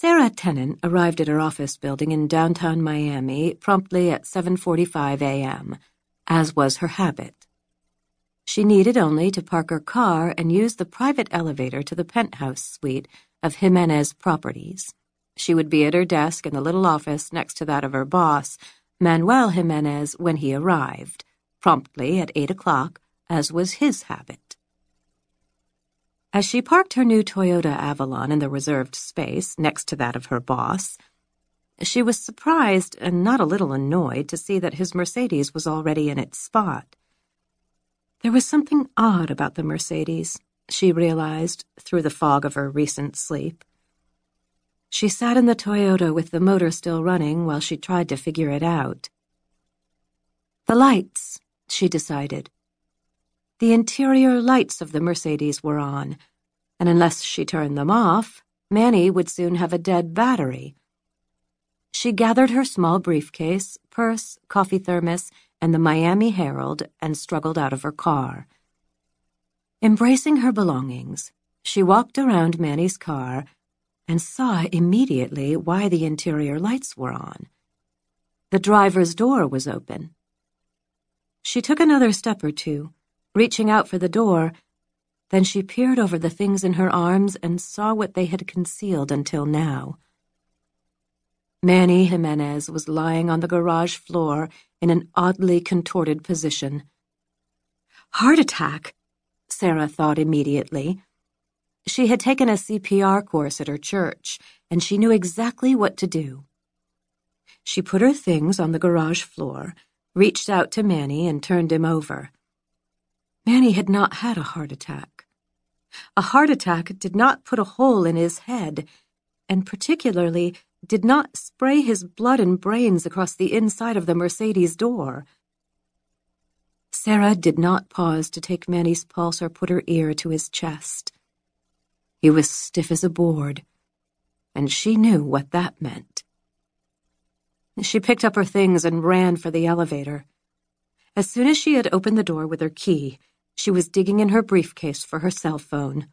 Sarah Tennant arrived at her office building in downtown Miami promptly at 7:45 a.m., as was her habit. She needed only to park her car and use the private elevator to the penthouse suite of Jimenez Properties. She would be at her desk in the little office next to that of her boss, Manuel Jimenez, when he arrived, promptly at eight o'clock, as was his habit. As she parked her new Toyota Avalon in the reserved space next to that of her boss, she was surprised and not a little annoyed to see that his Mercedes was already in its spot. There was something odd about the Mercedes, she realized through the fog of her recent sleep. She sat in the Toyota with the motor still running while she tried to figure it out. The lights, she decided. The interior lights of the Mercedes were on, and unless she turned them off, Manny would soon have a dead battery. She gathered her small briefcase, purse, coffee thermos, and the Miami Herald and struggled out of her car. Embracing her belongings, she walked around Manny's car and saw immediately why the interior lights were on. The driver's door was open. She took another step or two reaching out for the door. Then she peered over the things in her arms and saw what they had concealed until now. Manny Jimenez was lying on the garage floor in an oddly contorted position. Heart attack, Sarah thought immediately. She had taken a CPR course at her church, and she knew exactly what to do. She put her things on the garage floor, reached out to Manny, and turned him over. Manny had not had a heart attack. A heart attack did not put a hole in his head, and particularly did not spray his blood and brains across the inside of the Mercedes door. Sarah did not pause to take Manny's pulse or put her ear to his chest. He was stiff as a board, and she knew what that meant. She picked up her things and ran for the elevator. As soon as she had opened the door with her key, she was digging in her briefcase for her cell phone.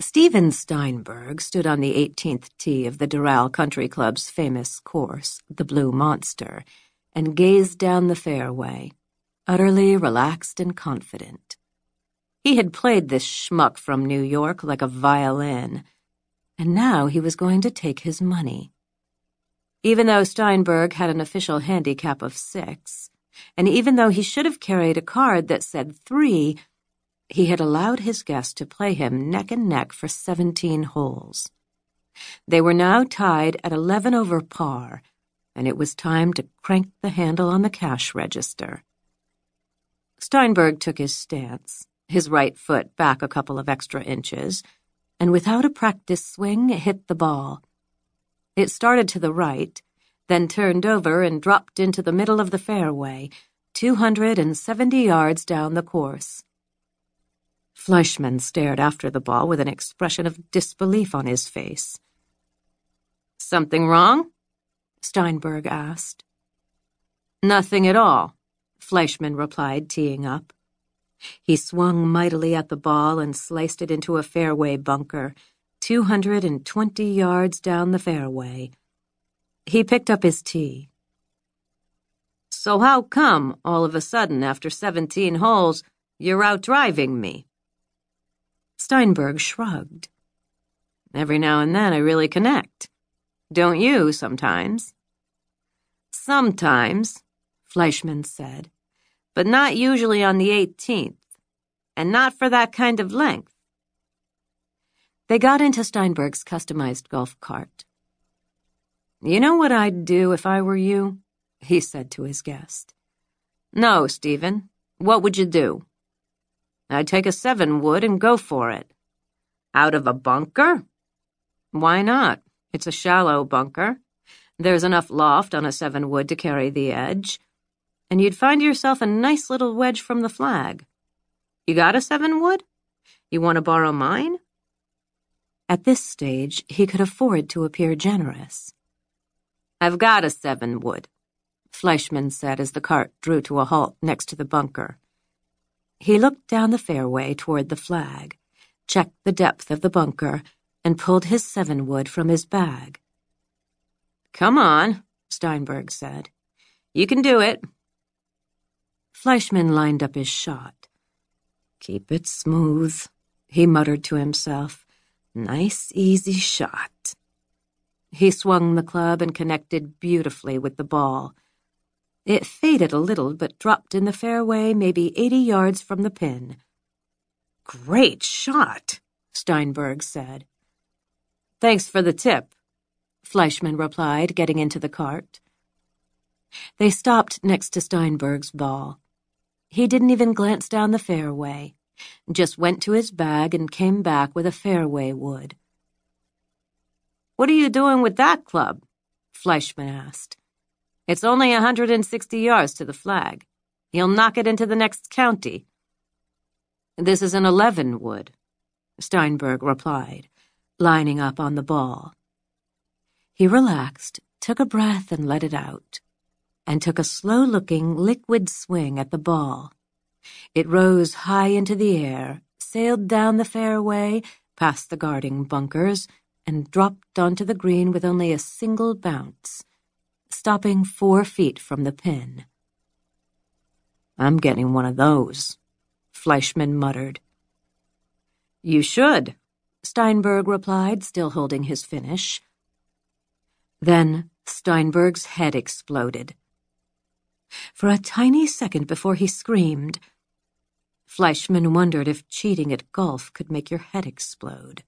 Steven Steinberg stood on the 18th tee of the Doral Country Club's famous course, the Blue Monster, and gazed down the fairway, utterly relaxed and confident. He had played this schmuck from New York like a violin, and now he was going to take his money. Even though Steinberg had an official handicap of six, and even though he should have carried a card that said three, he had allowed his guest to play him neck and neck for 17 holes. They were now tied at 11 over par, and it was time to crank the handle on the cash register. Steinberg took his stance, his right foot back a couple of extra inches, and without a practice swing, hit the ball. It started to the right, then turned over and dropped into the middle of the fairway, 270 yards down the course. Fleischman stared after the ball with an expression of disbelief on his face. Something wrong? Steinberg asked. Nothing at all, Fleischman replied, teeing up. He swung mightily at the ball and sliced it into a fairway bunker, 220 yards down the fairway. He picked up his tee. So how come, all of a sudden, after 17 holes, you're out driving me? Steinberg shrugged. Every now and then I really connect. Don't you, sometimes? Sometimes, Fleischman said, but not usually on the 18th, and not for that kind of length. They got into Steinberg's customized golf cart. You know what I'd do if I were you? he said to his guest. No, Stephen. What would you do? I'd take a seven wood and go for it. Out of a bunker? Why not? It's a shallow bunker. There's enough loft on a seven wood to carry the edge. And you'd find yourself a nice little wedge from the flag. You got a seven wood? You want to borrow mine? At this stage, he could afford to appear generous. I've got a seven wood, Fleischman said as the cart drew to a halt next to the bunker. He looked down the fairway toward the flag, checked the depth of the bunker, and pulled his seven wood from his bag. Come on, Steinberg said. You can do it. Fleischmann lined up his shot. Keep it smooth, he muttered to himself. Nice, easy shot. He swung the club and connected beautifully with the ball. It faded a little, but dropped in the fairway maybe 80 yards from the pin. Great shot, Steinberg said. Thanks for the tip, Fleischmann replied, getting into the cart. They stopped next to Steinberg's ball. He didn't even glance down the fairway, just went to his bag and came back with a fairway wood. What are you doing with that club? Fleischmann asked. It's only a 160 yards to the flag. He'll knock it into the next county. This is an 11 wood, Steinberg replied, lining up on the ball. He relaxed, took a breath and let it out, and took a slow-looking, liquid swing at the ball. It rose high into the air, sailed down the fairway, past the guarding bunkers, and dropped onto the green with only a single bounce, stopping four feet from the pin. I'm getting one of those, Fleischmann muttered. You should, Steinberg replied, still holding his finish. Then Steinberg's head exploded. For a tiny second before he screamed, Fleischmann wondered if cheating at golf could make your head explode.